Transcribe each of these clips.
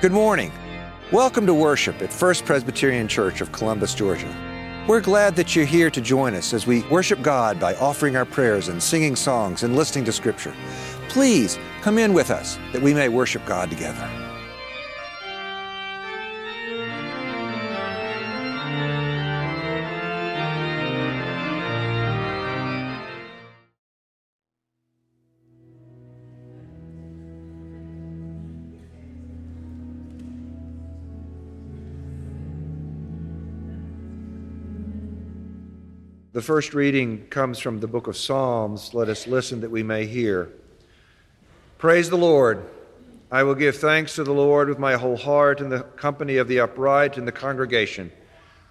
Good morning. Welcome to worship at First Presbyterian Church of Columbus, Georgia. We're glad that you're here to join us as we worship God by offering our prayers and singing songs and listening to Scripture. Please come in with us that we may worship God together. The first reading comes from the book of Psalms. Let us listen that we may hear. Praise the Lord. I will give thanks to the Lord with my whole heart in the company of the upright in the congregation.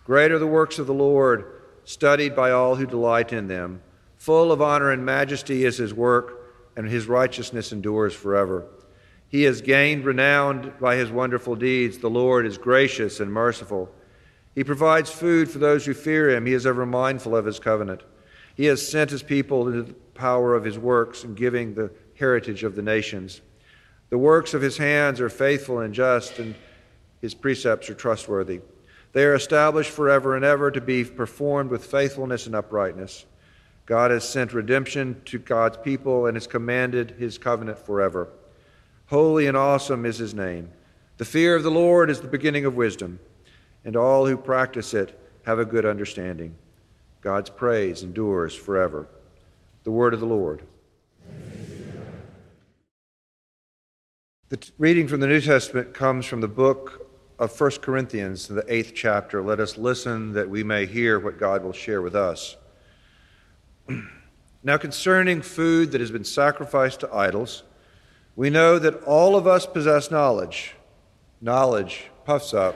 Great are the works of the Lord, studied by all who delight in them. Full of honor and majesty is his work, and his righteousness endures forever. He has gained renown by his wonderful deeds. The Lord is gracious and merciful. He provides food for those who fear him. He is ever mindful of his covenant. He has sent his people into the power of his works and giving the heritage of the nations. The works of his hands are faithful and just, and his precepts are trustworthy. They are established forever and ever to be performed with faithfulness and uprightness. God has sent redemption to God's people and has commanded his covenant forever. Holy and awesome is his name. The fear of the Lord is the beginning of wisdom and all who practice it have a good understanding. God's praise endures forever. The word of the Lord. The t- reading from the New Testament comes from the book of 1 Corinthians, the eighth chapter. Let us listen that we may hear what God will share with us. now, concerning food that has been sacrificed to idols, we know that all of us possess knowledge. Knowledge puffs up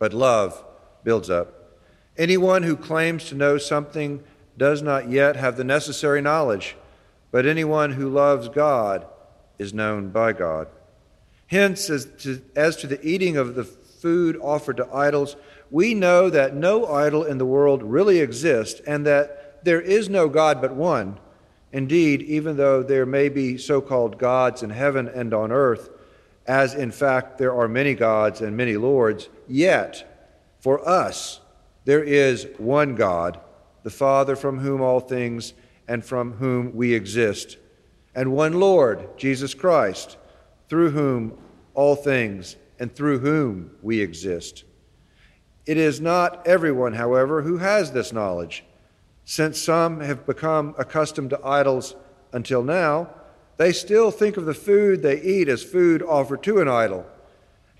but love builds up. Anyone who claims to know something does not yet have the necessary knowledge, but anyone who loves God is known by God. Hence, as to, as to the eating of the food offered to idols, we know that no idol in the world really exists and that there is no God but one. Indeed, even though there may be so called gods in heaven and on earth, as in fact there are many gods and many lords, yet for us there is one God, the Father from whom all things and from whom we exist, and one Lord, Jesus Christ, through whom all things and through whom we exist. It is not everyone, however, who has this knowledge, since some have become accustomed to idols until now they still think of the food they eat as food offered to an idol,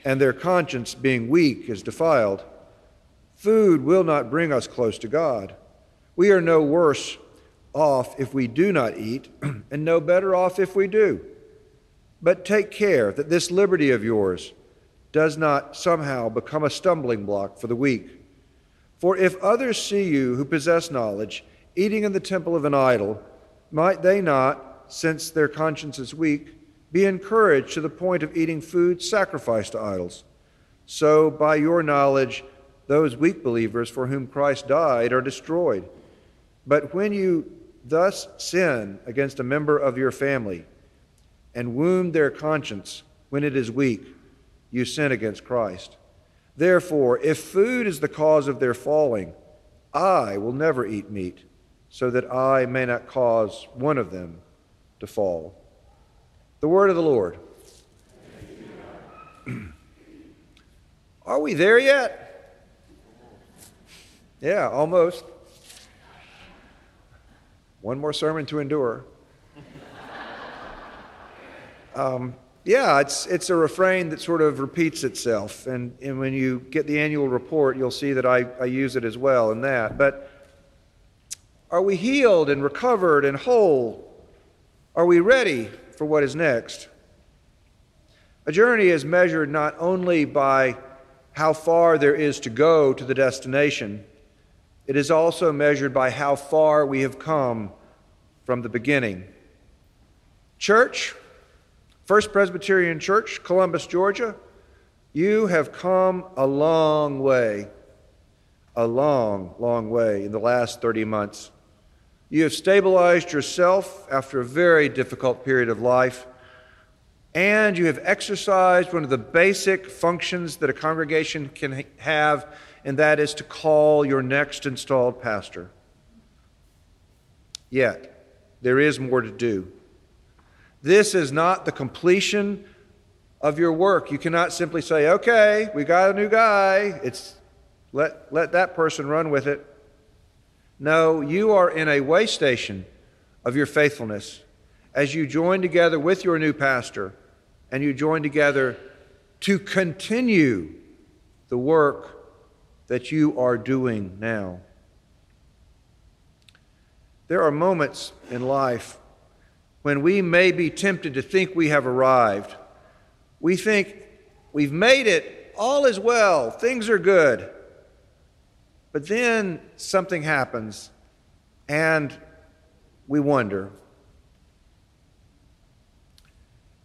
and their conscience, being weak, is defiled. Food will not bring us close to God. We are no worse off if we do not eat, and no better off if we do. But take care that this liberty of yours does not somehow become a stumbling block for the weak. For if others see you who possess knowledge eating in the temple of an idol, might they not? Since their conscience is weak, be encouraged to the point of eating food sacrificed to idols. So, by your knowledge, those weak believers for whom Christ died are destroyed. But when you thus sin against a member of your family and wound their conscience when it is weak, you sin against Christ. Therefore, if food is the cause of their falling, I will never eat meat, so that I may not cause one of them to fall. The word of the Lord. Are we there yet? Yeah, almost. One more sermon to endure. Um, yeah, it's, it's a refrain that sort of repeats itself. And, and when you get the annual report, you'll see that I, I use it as well in that. But are we healed and recovered and whole are we ready for what is next? A journey is measured not only by how far there is to go to the destination, it is also measured by how far we have come from the beginning. Church, First Presbyterian Church, Columbus, Georgia, you have come a long way, a long, long way in the last 30 months. You have stabilized yourself after a very difficult period of life. and you have exercised one of the basic functions that a congregation can have, and that is to call your next installed pastor. Yet, there is more to do. This is not the completion of your work. You cannot simply say, okay, we got a new guy. It's let, let that person run with it. No, you are in a way station of your faithfulness as you join together with your new pastor and you join together to continue the work that you are doing now. There are moments in life when we may be tempted to think we have arrived. We think we've made it, all is well, things are good. But then something happens, and we wonder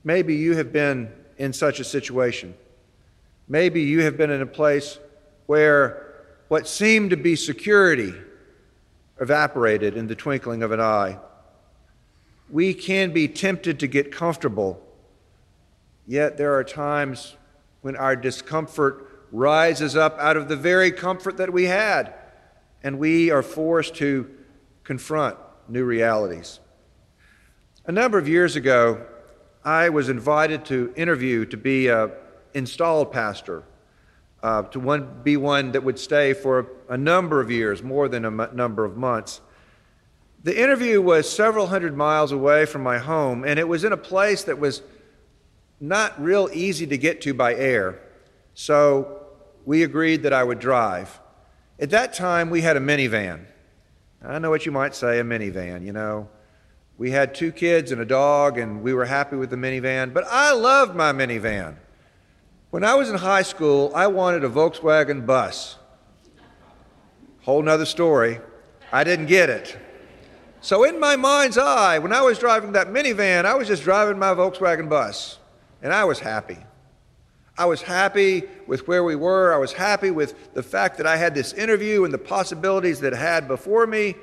Maybe you have been in such a situation. Maybe you have been in a place where what seemed to be security evaporated in the twinkling of an eye. We can be tempted to get comfortable, yet there are times when our discomfort rises up out of the very comfort that we had, and we are forced to confront new realities. A number of years ago, I was invited to interview to be an installed pastor, uh, to one, be one that would stay for a, a number of years, more than a m- number of months. The interview was several hundred miles away from my home, and it was in a place that was not real easy to get to by air. So we agreed that I would drive. At that time, we had a minivan. I know what you might say, a minivan, you know. We had two kids and a dog, and we were happy with the minivan. But I loved my minivan. When I was in high school, I wanted a Volkswagen bus. Whole nother story. I didn't get it. So, in my mind's eye, when I was driving that minivan, I was just driving my Volkswagen bus, and I was happy. I was happy with where we were. I was happy with the fact that I had this interview and the possibilities that I had before me.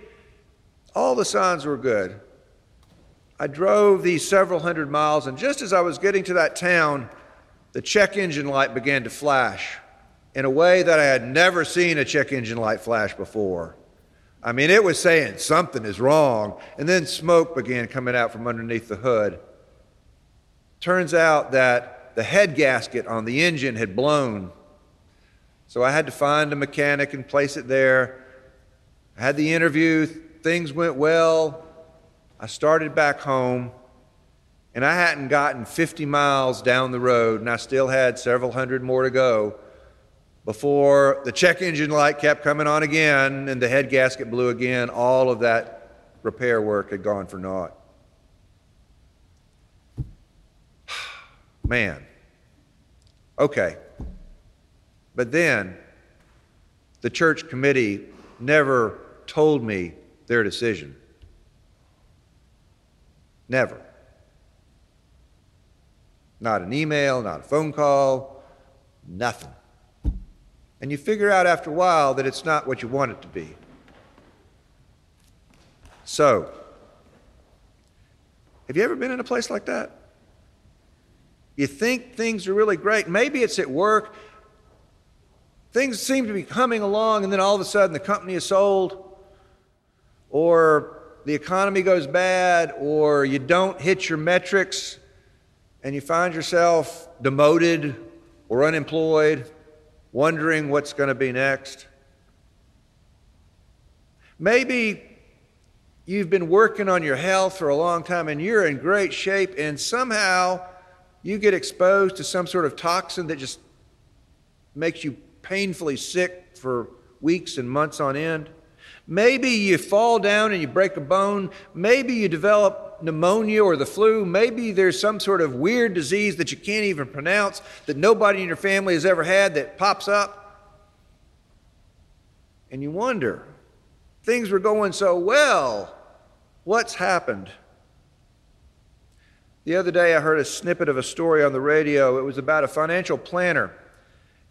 All the signs were good. I drove these several hundred miles, and just as I was getting to that town, the check engine light began to flash in a way that I had never seen a check engine light flash before. I mean, it was saying something is wrong, and then smoke began coming out from underneath the hood. Turns out that the head gasket on the engine had blown. So I had to find a mechanic and place it there. I had the interview, things went well. I started back home, and I hadn't gotten 50 miles down the road, and I still had several hundred more to go before the check engine light kept coming on again and the head gasket blew again. All of that repair work had gone for naught. Man. Okay. But then the church committee never told me their decision. Never. Not an email, not a phone call, nothing. And you figure out after a while that it's not what you want it to be. So, have you ever been in a place like that? You think things are really great. Maybe it's at work. Things seem to be coming along, and then all of a sudden the company is sold, or the economy goes bad or you don't hit your metrics and you find yourself demoted or unemployed, wondering what's going to be next. Maybe you've been working on your health for a long time and you're in great shape, and somehow you get exposed to some sort of toxin that just makes you painfully sick for weeks and months on end. Maybe you fall down and you break a bone. Maybe you develop pneumonia or the flu. Maybe there's some sort of weird disease that you can't even pronounce that nobody in your family has ever had that pops up. And you wonder, things were going so well. What's happened? The other day, I heard a snippet of a story on the radio. It was about a financial planner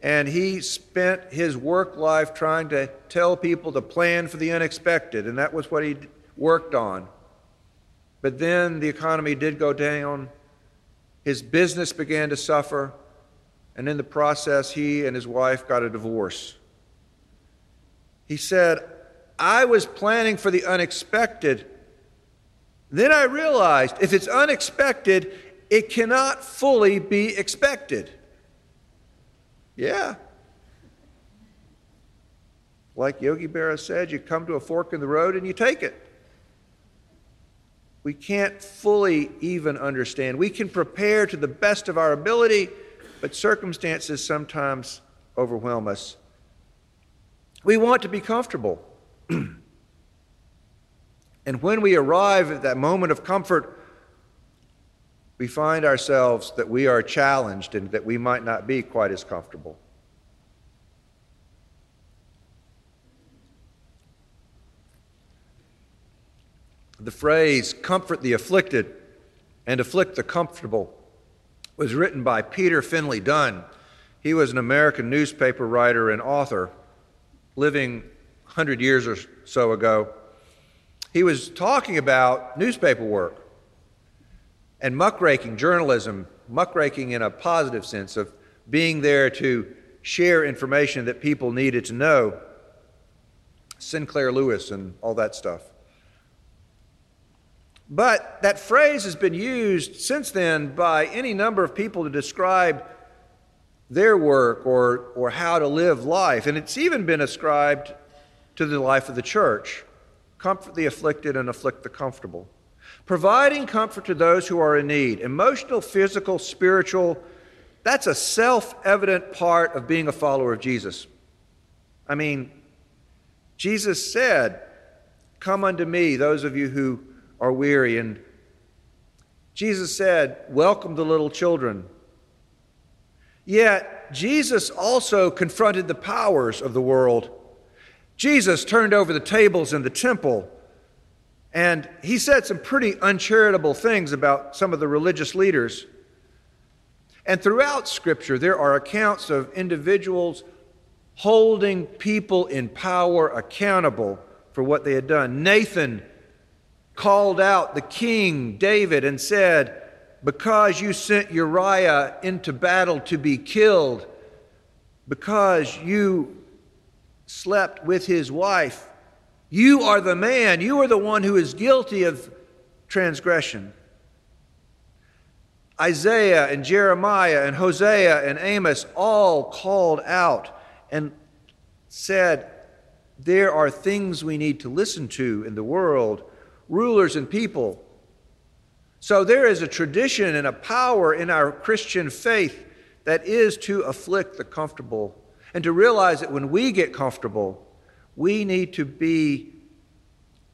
and he spent his work life trying to tell people to plan for the unexpected, and that was what he worked on. But then the economy did go down, His business began to suffer, and in the process, he and his wife got a divorce. He said, I was planning for the unexpected. Then I realized if it's unexpected, it cannot fully be expected. Yeah. Like Yogi Berra said, you come to a fork in the road and you take it. We can't fully even understand. We can prepare to the best of our ability, but circumstances sometimes overwhelm us. We want to be comfortable. and when we arrive at that moment of comfort, we find ourselves that we are challenged and that we might not be quite as comfortable. The phrase, comfort the afflicted and afflict the comfortable, was written by Peter Finley Dunne. He was an American newspaper writer and author living 100 years or so ago. He was talking about newspaper work and muckraking, journalism, muckraking in a positive sense of being there to share information that people needed to know. Sinclair Lewis and all that stuff. But that phrase has been used since then by any number of people to describe their work or, or how to live life. And it's even been ascribed to the life of the church comfort the afflicted and afflict the comfortable. Providing comfort to those who are in need, emotional, physical, spiritual, that's a self evident part of being a follower of Jesus. I mean, Jesus said, Come unto me, those of you who are weary. And Jesus said, Welcome the little children. Yet, Jesus also confronted the powers of the world. Jesus turned over the tables in the temple, and he said some pretty uncharitable things about some of the religious leaders. And throughout Scripture, there are accounts of individuals holding people in power accountable for what they had done. Nathan called out the king David and said, Because you sent Uriah into battle to be killed, because you slept with his wife, you are the man, you are the one who is guilty of transgression. Isaiah and Jeremiah and Hosea and Amos all called out and said, There are things we need to listen to in the world rulers and people. So there is a tradition and a power in our Christian faith that is to afflict the comfortable and to realize that when we get comfortable, we need to be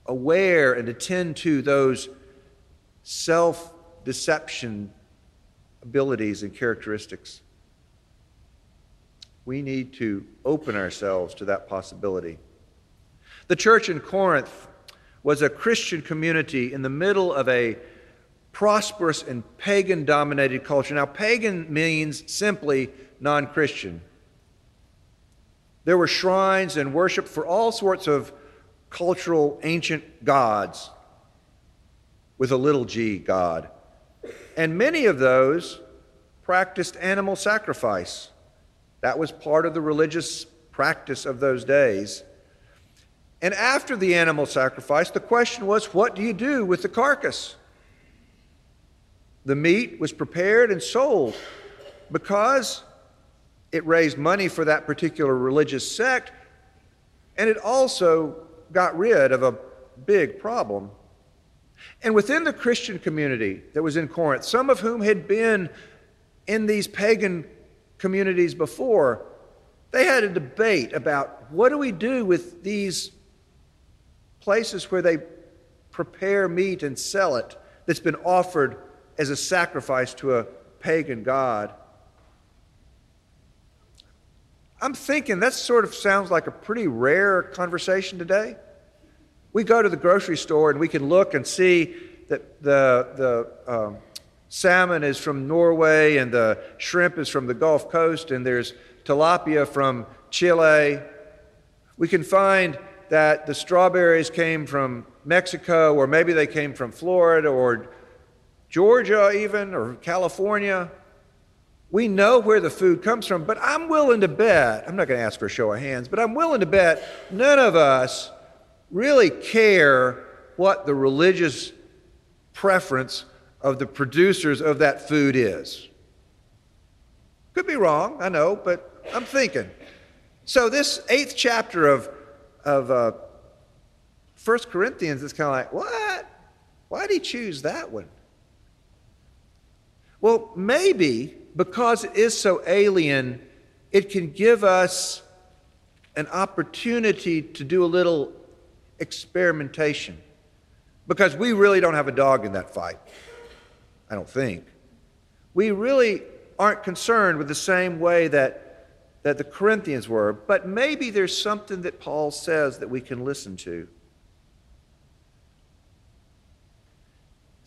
aware and attend to those self deception abilities and characteristics. We need to open ourselves to that possibility. The church in Corinth was a Christian community in the middle of a prosperous and pagan dominated culture. Now, pagan means simply non Christian. There were shrines and worship for all sorts of cultural ancient gods with a little g God. And many of those practiced animal sacrifice. That was part of the religious practice of those days. And after the animal sacrifice, the question was what do you do with the carcass? The meat was prepared and sold because it raised money for that particular religious sect, and it also got rid of a big problem. And within the Christian community that was in Corinth, some of whom had been in these pagan communities before, they had a debate about what do we do with these places where they prepare meat and sell it that's been offered as a sacrifice to a pagan god. I'm thinking that sort of sounds like a pretty rare conversation today. We go to the grocery store and we can look and see that the, the um, salmon is from Norway and the shrimp is from the Gulf Coast and there's tilapia from Chile. We can find that the strawberries came from Mexico, or maybe they came from Florida, or Georgia, even, or California. We know where the food comes from, but I'm willing to bet, I'm not going to ask for a show of hands, but I'm willing to bet none of us really care what the religious preference of the producers of that food is. Could be wrong, I know, but I'm thinking. So, this eighth chapter of, of uh, 1 Corinthians is kind of like, what? Why did he choose that one? Well, maybe because it is so alien, it can give us an opportunity to do a little experimentation. Because we really don't have a dog in that fight. I don't think. We really aren't concerned with the same way that, that the Corinthians were, but maybe there's something that Paul says that we can listen to.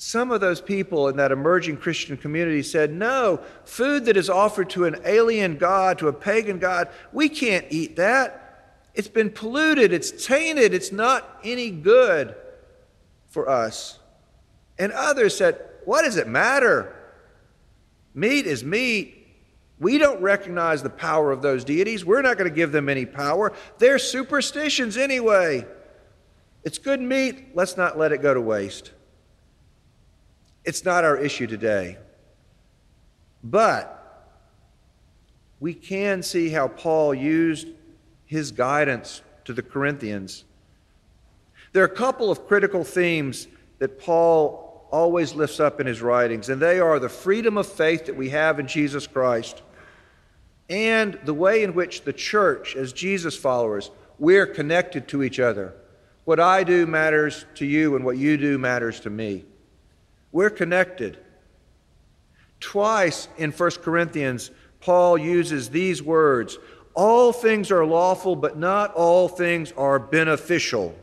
Some of those people in that emerging Christian community said, No, food that is offered to an alien God, to a pagan God, we can't eat that. It's been polluted, it's tainted, it's not any good for us. And others said, What does it matter? Meat is meat. We don't recognize the power of those deities. We're not going to give them any power. They're superstitions anyway. It's good meat. Let's not let it go to waste. It's not our issue today. But we can see how Paul used his guidance to the Corinthians. There are a couple of critical themes that Paul always lifts up in his writings, and they are the freedom of faith that we have in Jesus Christ and the way in which the church, as Jesus followers, we're connected to each other. What I do matters to you, and what you do matters to me. We're connected. Twice in 1 Corinthians, Paul uses these words All things are lawful, but not all things are beneficial.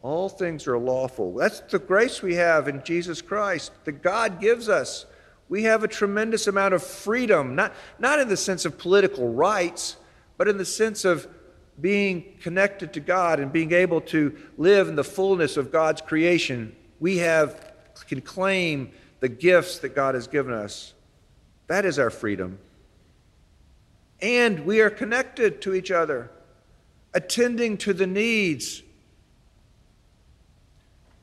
All things are lawful. That's the grace we have in Jesus Christ that God gives us. We have a tremendous amount of freedom, not, not in the sense of political rights, but in the sense of being connected to God and being able to live in the fullness of God's creation we have can claim the gifts that God has given us. That is our freedom. And we are connected to each other, attending to the needs.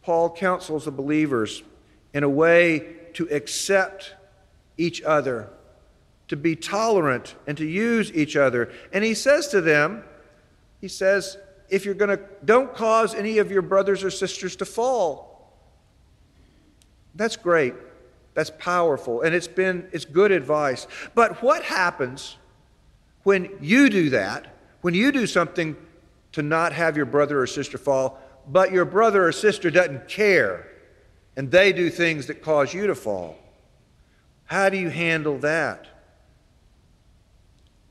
Paul counsels the believers in a way to accept each other, to be tolerant, and to use each other. And he says to them, he says, if you're going to, don't cause any of your brothers or sisters to fall. That's great. That's powerful. And it's been it's good advice. But what happens when you do that? When you do something to not have your brother or sister fall, but your brother or sister doesn't care and they do things that cause you to fall? How do you handle that?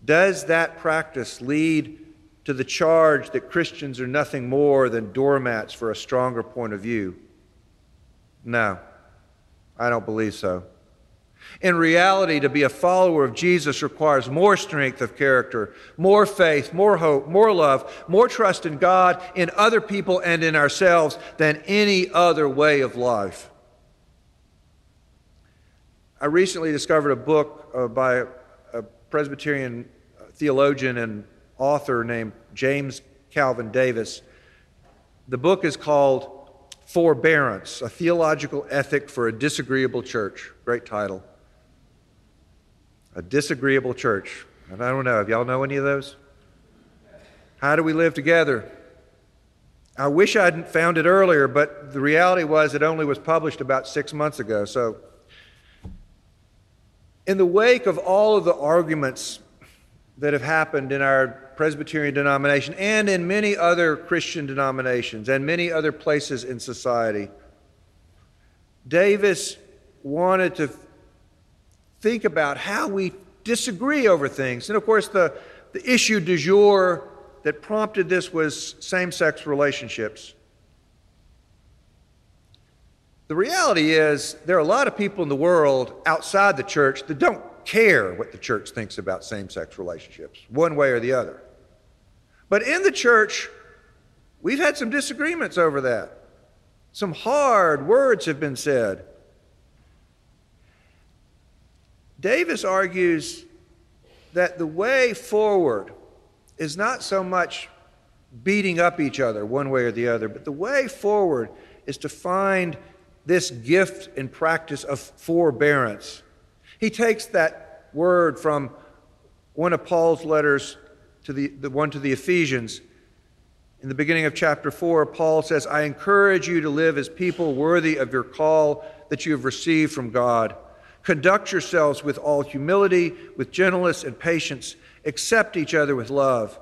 Does that practice lead to the charge that Christians are nothing more than doormats for a stronger point of view? No. I don't believe so. In reality, to be a follower of Jesus requires more strength of character, more faith, more hope, more love, more trust in God, in other people, and in ourselves than any other way of life. I recently discovered a book uh, by a Presbyterian theologian and author named James Calvin Davis. The book is called Forbearance, a theological ethic for a disagreeable church. Great title. A disagreeable church. And I don't know, have y'all know any of those? How do we live together? I wish I would found it earlier, but the reality was it only was published about six months ago. So, in the wake of all of the arguments that have happened in our Presbyterian denomination and in many other Christian denominations and many other places in society. Davis wanted to think about how we disagree over things. And of course, the, the issue du jour that prompted this was same sex relationships. The reality is, there are a lot of people in the world outside the church that don't care what the church thinks about same sex relationships, one way or the other. But in the church, we've had some disagreements over that. Some hard words have been said. Davis argues that the way forward is not so much beating up each other one way or the other, but the way forward is to find this gift and practice of forbearance. He takes that word from one of Paul's letters to the, the one to the Ephesians. In the beginning of chapter 4, Paul says, I encourage you to live as people worthy of your call that you have received from God. Conduct yourselves with all humility, with gentleness and patience. Accept each other with love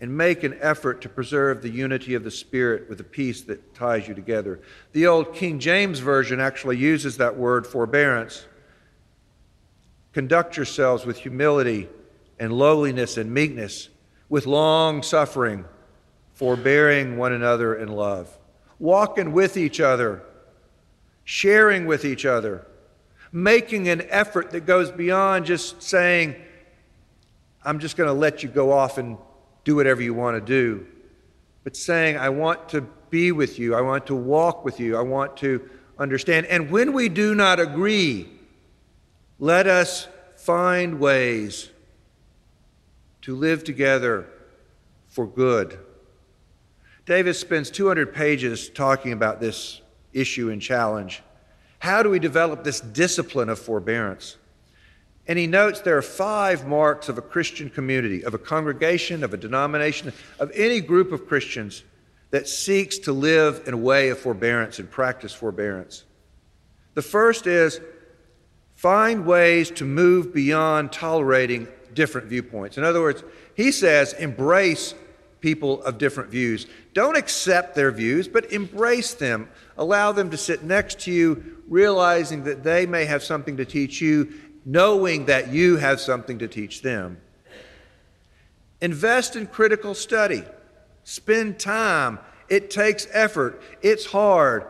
and make an effort to preserve the unity of the Spirit with the peace that ties you together. The old King James Version actually uses that word forbearance. Conduct yourselves with humility and lowliness and meekness, with long suffering, forbearing one another in love, walking with each other, sharing with each other, making an effort that goes beyond just saying, I'm just going to let you go off and do whatever you want to do, but saying, I want to be with you, I want to walk with you, I want to understand. And when we do not agree, let us find ways to live together for good. Davis spends 200 pages talking about this issue and challenge. How do we develop this discipline of forbearance? And he notes there are five marks of a Christian community, of a congregation, of a denomination, of any group of Christians that seeks to live in a way of forbearance and practice forbearance. The first is find ways to move beyond tolerating different viewpoints. In other words, he says embrace people of different views. Don't accept their views, but embrace them. Allow them to sit next to you, realizing that they may have something to teach you knowing that you have something to teach them. Invest in critical study. Spend time. It takes effort. It's hard.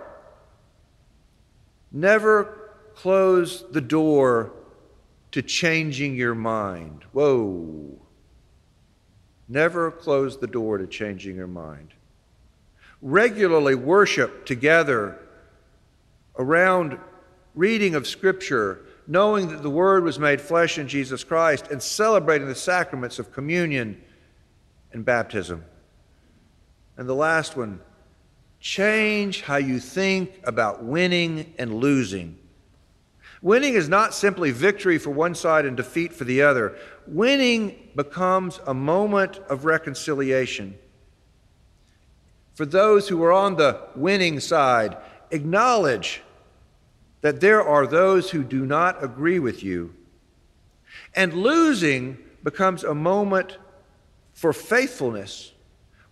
Never close the door to changing your mind. Whoa. Never close the door to changing your mind. Regularly worship together around reading of Scripture knowing that the Word was made flesh in Jesus Christ, and celebrating the sacraments of communion and baptism. And the last one change how you think about winning and losing. Winning is not simply victory for one side and defeat for the other. Winning becomes a moment of reconciliation. For those who are on the winning side, acknowledge that there are those who do not agree with you. And losing becomes a moment for faithfulness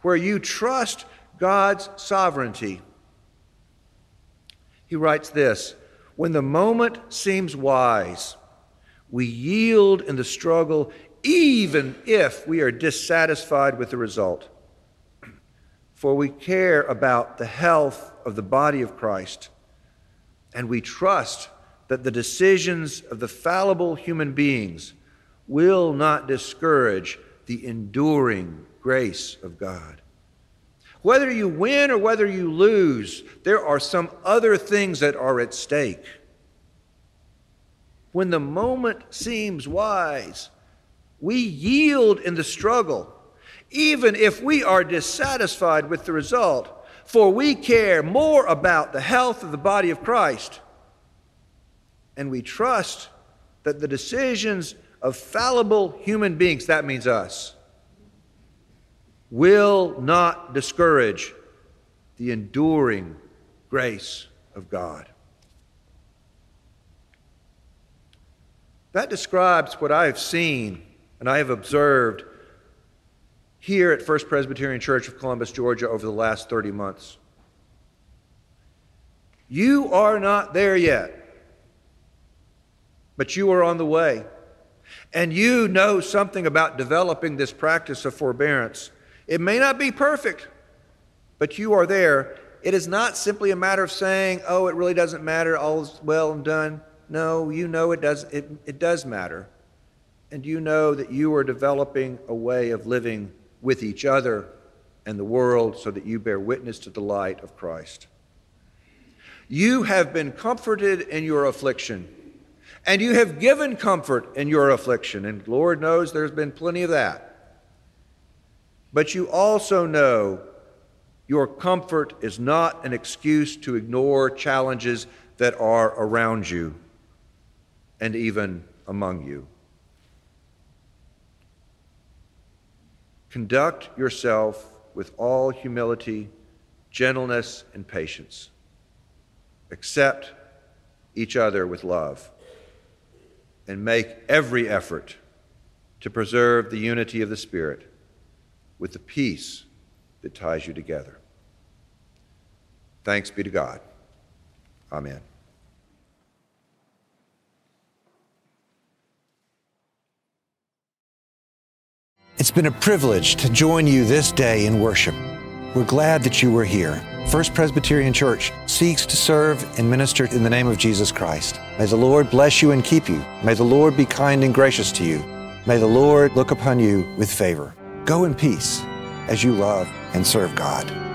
where you trust God's sovereignty. He writes this When the moment seems wise, we yield in the struggle, even if we are dissatisfied with the result. For we care about the health of the body of Christ and we trust that the decisions of the fallible human beings will not discourage the enduring grace of God. Whether you win or whether you lose, there are some other things that are at stake. When the moment seems wise, we yield in the struggle, even if we are dissatisfied with the result for we care more about the health of the body of Christ. And we trust that the decisions of fallible human beings, that means us, will not discourage the enduring grace of God. That describes what I have seen and I have observed here at First Presbyterian Church of Columbus, Georgia, over the last 30 months. You are not there yet, but you are on the way. And you know something about developing this practice of forbearance. It may not be perfect, but you are there. It is not simply a matter of saying, oh, it really doesn't matter, all's well and done. No, you know it does, it, it does matter. And you know that you are developing a way of living with each other and the world so that you bear witness to the light of Christ. You have been comforted in your affliction, and you have given comfort in your affliction. And Lord knows there's been plenty of that. But you also know your comfort is not an excuse to ignore challenges that are around you and even among you. Conduct yourself with all humility, gentleness, and patience. Accept each other with love. And make every effort to preserve the unity of the Spirit with the peace that ties you together. Thanks be to God. Amen. It's been a privilege to join you this day in worship. We're glad that you were here. First Presbyterian Church seeks to serve and minister in the name of Jesus Christ. May the Lord bless you and keep you. May the Lord be kind and gracious to you. May the Lord look upon you with favor. Go in peace as you love and serve God.